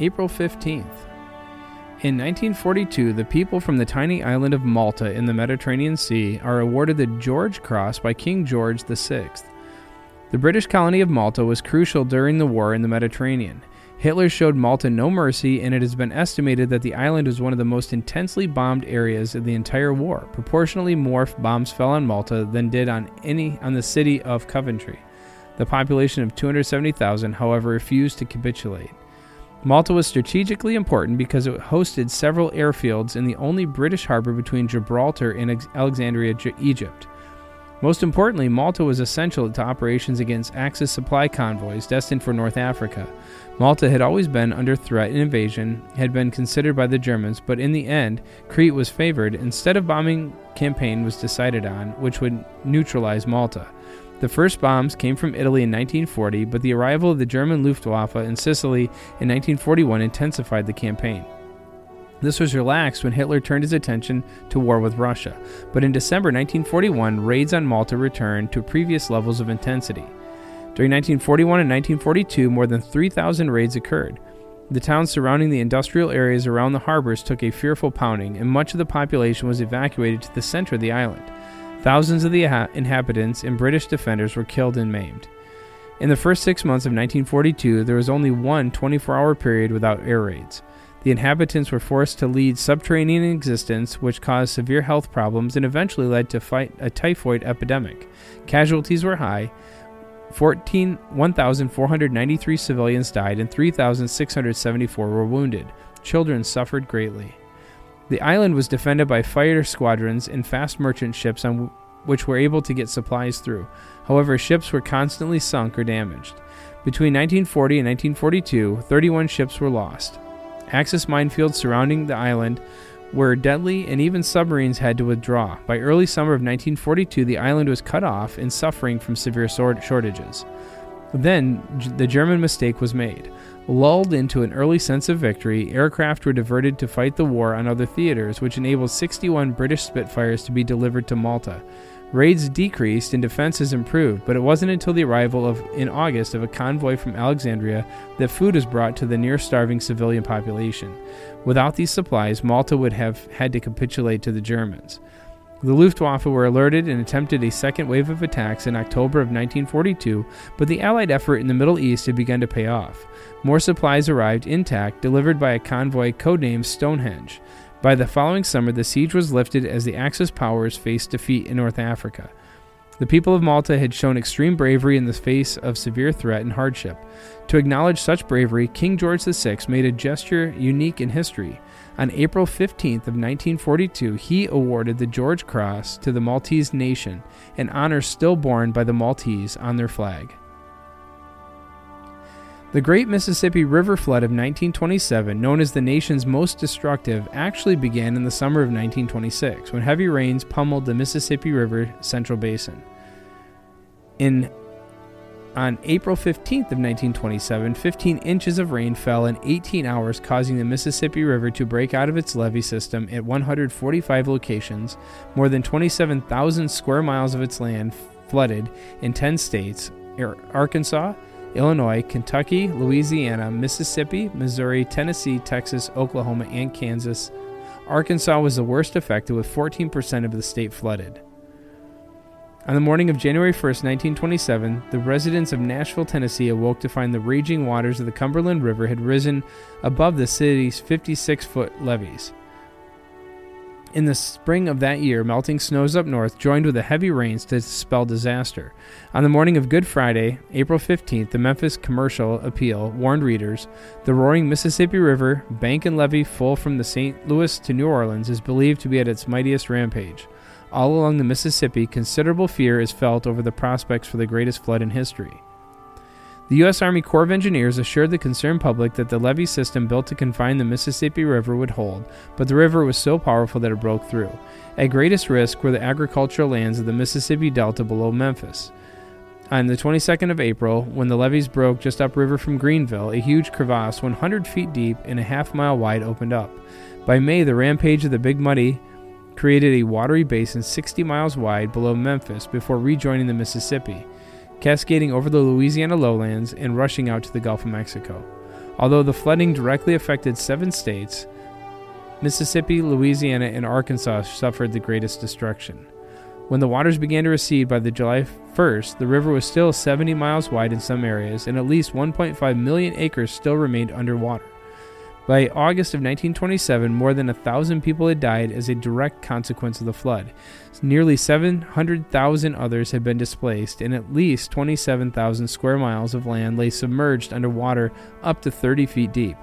April 15th. In 1942, the people from the tiny island of Malta in the Mediterranean Sea are awarded the George Cross by King George VI. The British colony of Malta was crucial during the war in the Mediterranean. Hitler showed Malta no mercy, and it has been estimated that the island was one of the most intensely bombed areas of the entire war. Proportionally more bombs fell on Malta than did on any on the city of Coventry. The population of 270,000, however, refused to capitulate. Malta was strategically important because it hosted several airfields in the only British harbor between Gibraltar and Alexandria, Egypt. Most importantly, Malta was essential to operations against Axis supply convoys destined for North Africa. Malta had always been under threat and invasion, had been considered by the Germans, but in the end, Crete was favored. Instead of bombing campaign was decided on, which would neutralize Malta. The first bombs came from Italy in 1940, but the arrival of the German Luftwaffe in Sicily in 1941 intensified the campaign. This was relaxed when Hitler turned his attention to war with Russia, but in December 1941, raids on Malta returned to previous levels of intensity. During 1941 and 1942, more than 3,000 raids occurred. The towns surrounding the industrial areas around the harbors took a fearful pounding, and much of the population was evacuated to the center of the island. Thousands of the inhabitants and British defenders were killed and maimed. In the first six months of 1942, there was only one 24 hour period without air raids. The inhabitants were forced to lead subterranean existence, which caused severe health problems and eventually led to fight a typhoid epidemic. Casualties were high. 14, 1,493 civilians died and 3,674 were wounded. Children suffered greatly. The island was defended by fighter squadrons and fast merchant ships on which were able to get supplies through. However, ships were constantly sunk or damaged. Between 1940 and 1942, 31 ships were lost. Axis minefields surrounding the island were deadly, and even submarines had to withdraw. By early summer of 1942, the island was cut off and suffering from severe shortages. Then, the German mistake was made. Lulled into an early sense of victory, aircraft were diverted to fight the war on other theaters, which enabled 61 British Spitfires to be delivered to Malta. Raids decreased and defenses improved, but it wasn't until the arrival of in August of a convoy from Alexandria that food was brought to the near starving civilian population. Without these supplies, Malta would have had to capitulate to the Germans. The Luftwaffe were alerted and attempted a second wave of attacks in October of 1942, but the Allied effort in the Middle East had begun to pay off. More supplies arrived intact, delivered by a convoy codenamed Stoneage. By the following summer, the siege was lifted as the Axis powers faced defeat in North Africa. The people of Malta had shown extreme bravery in the face of severe threat and hardship. To acknowledge such bravery, King George VI made a gesture unique in history. On April 15th of 1942, he awarded the George Cross to the Maltese nation, an honor still borne by the Maltese on their flag. The Great Mississippi River Flood of 1927, known as the nation's most destructive, actually began in the summer of 1926 when heavy rains pummeled the Mississippi River Central Basin. In on April 15th of 1927, 15 inches of rain fell in 18 hours, causing the Mississippi River to break out of its levee system at 145 locations. More than 27,000 square miles of its land flooded in 10 states: Arkansas, Illinois, Kentucky, Louisiana, Mississippi, Missouri, Tennessee, Texas, Oklahoma, and Kansas. Arkansas was the worst affected, with 14% of the state flooded. On the morning of January 1, 1927, the residents of Nashville, Tennessee awoke to find the raging waters of the Cumberland River had risen above the city's 56 foot levees. In the spring of that year, melting snows up north joined with the heavy rains to spell disaster. On the morning of Good Friday, April 15th, the Memphis Commercial Appeal warned readers the roaring Mississippi River, bank and levee full from the St. Louis to New Orleans, is believed to be at its mightiest rampage. All along the Mississippi, considerable fear is felt over the prospects for the greatest flood in history. The U.S. Army Corps of Engineers assured the concerned public that the levee system built to confine the Mississippi River would hold, but the river was so powerful that it broke through. At greatest risk were the agricultural lands of the Mississippi Delta below Memphis. On the 22nd of April, when the levees broke just upriver from Greenville, a huge crevasse 100 feet deep and a half mile wide opened up. By May, the rampage of the Big Muddy created a watery basin 60 miles wide below Memphis before rejoining the Mississippi cascading over the Louisiana lowlands and rushing out to the Gulf of Mexico. Although the flooding directly affected seven states, Mississippi, Louisiana, and Arkansas suffered the greatest destruction. When the waters began to recede by the July 1st, the river was still 70 miles wide in some areas, and at least 1.5 million acres still remained underwater. By August of 1927, more than a thousand people had died as a direct consequence of the flood. Nearly 700,000 others had been displaced, and at least 27,000 square miles of land lay submerged under water up to 30 feet deep.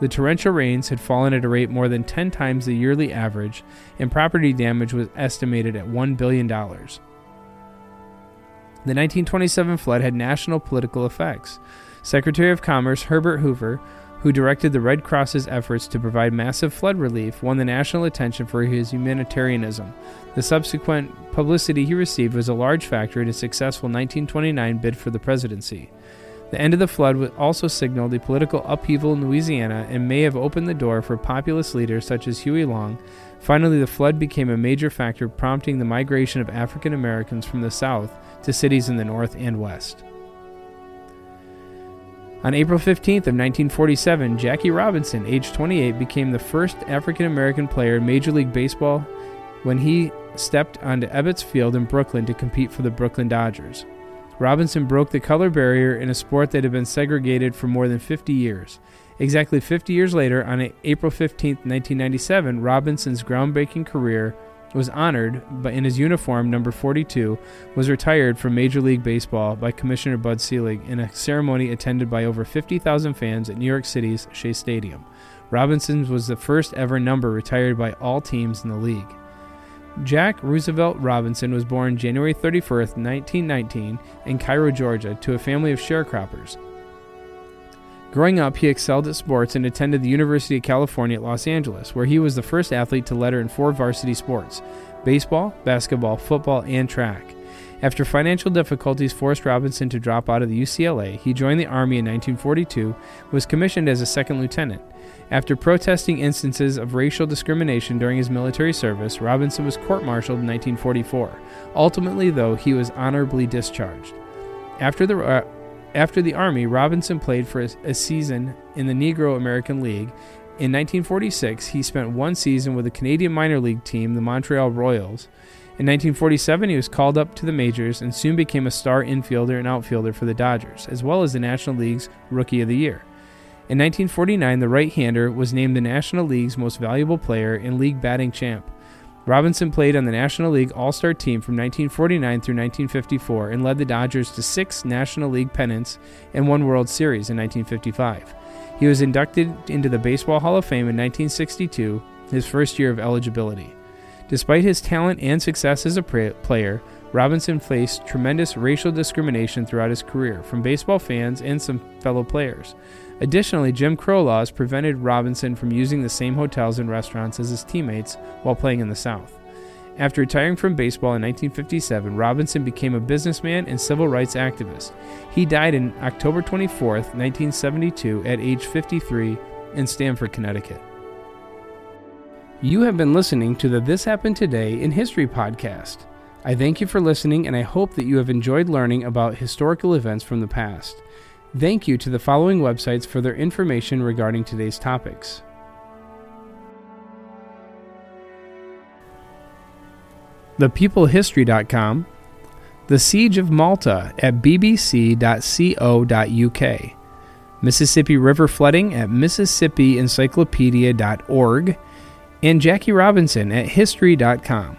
The torrential rains had fallen at a rate more than 10 times the yearly average, and property damage was estimated at $1 billion. The 1927 flood had national political effects. Secretary of Commerce Herbert Hoover who directed the Red Cross's efforts to provide massive flood relief, won the national attention for his humanitarianism. The subsequent publicity he received was a large factor in his successful 1929 bid for the presidency. The end of the flood also signaled a political upheaval in Louisiana and may have opened the door for populist leaders such as Huey Long. Finally, the flood became a major factor, prompting the migration of African Americans from the South to cities in the North and West. On April 15th of 1947, Jackie Robinson, age 28, became the first African American player in Major League Baseball when he stepped onto Ebbets Field in Brooklyn to compete for the Brooklyn Dodgers. Robinson broke the color barrier in a sport that had been segregated for more than 50 years. Exactly 50 years later, on April 15, 1997, Robinson's groundbreaking career was honored but in his uniform number 42 was retired from Major League Baseball by Commissioner Bud Selig in a ceremony attended by over 50,000 fans at New York City's Shea Stadium. Robinson's was the first ever number retired by all teams in the league. Jack Roosevelt Robinson was born January 31, 1919, in Cairo, Georgia, to a family of sharecroppers. Growing up, he excelled at sports and attended the University of California at Los Angeles, where he was the first athlete to letter in four varsity sports baseball, basketball, football, and track. After financial difficulties forced Robinson to drop out of the UCLA, he joined the Army in 1942, was commissioned as a second lieutenant. After protesting instances of racial discrimination during his military service, Robinson was court martialed in 1944. Ultimately, though, he was honorably discharged. After the after the Army, Robinson played for a, season in the Negro American League. In 1946, he spent one season with the Canadian minor league team, the Montreal Royals. In 1947, he was called up to the majors and soon became a star infielder and outfielder for the Dodgers, as well as the National League's Rookie of the Year. In 1949, the right hander was named the National League's most valuable player and league batting champ. Robinson played on the National League All Star team from 1949 through 1954 and led the Dodgers to six National League pennants and one World Series in 1955. He was inducted into the Baseball Hall of Fame in 1962, his first year of eligibility. Despite his talent and success as a player, Robinson faced tremendous racial discrimination throughout his career from baseball fans and some fellow players. Additionally, Jim Crow laws prevented Robinson from using the same hotels and restaurants as his teammates while playing in the South. After retiring from baseball in 1957, Robinson became a businessman and civil rights activist. He died on October 24, 1972, at age 53 in Stamford, Connecticut. You have been listening to the This Happened Today in History podcast. I thank you for listening, and I hope that you have enjoyed learning about historical events from the past. Thank you to the following websites for their information regarding today's topics. ThePeopleHistory.com, The Siege of Malta at bbc.co.uk, Mississippi River Flooding at mississippiencyclopedia.org, and Jackie Robinson at History.com.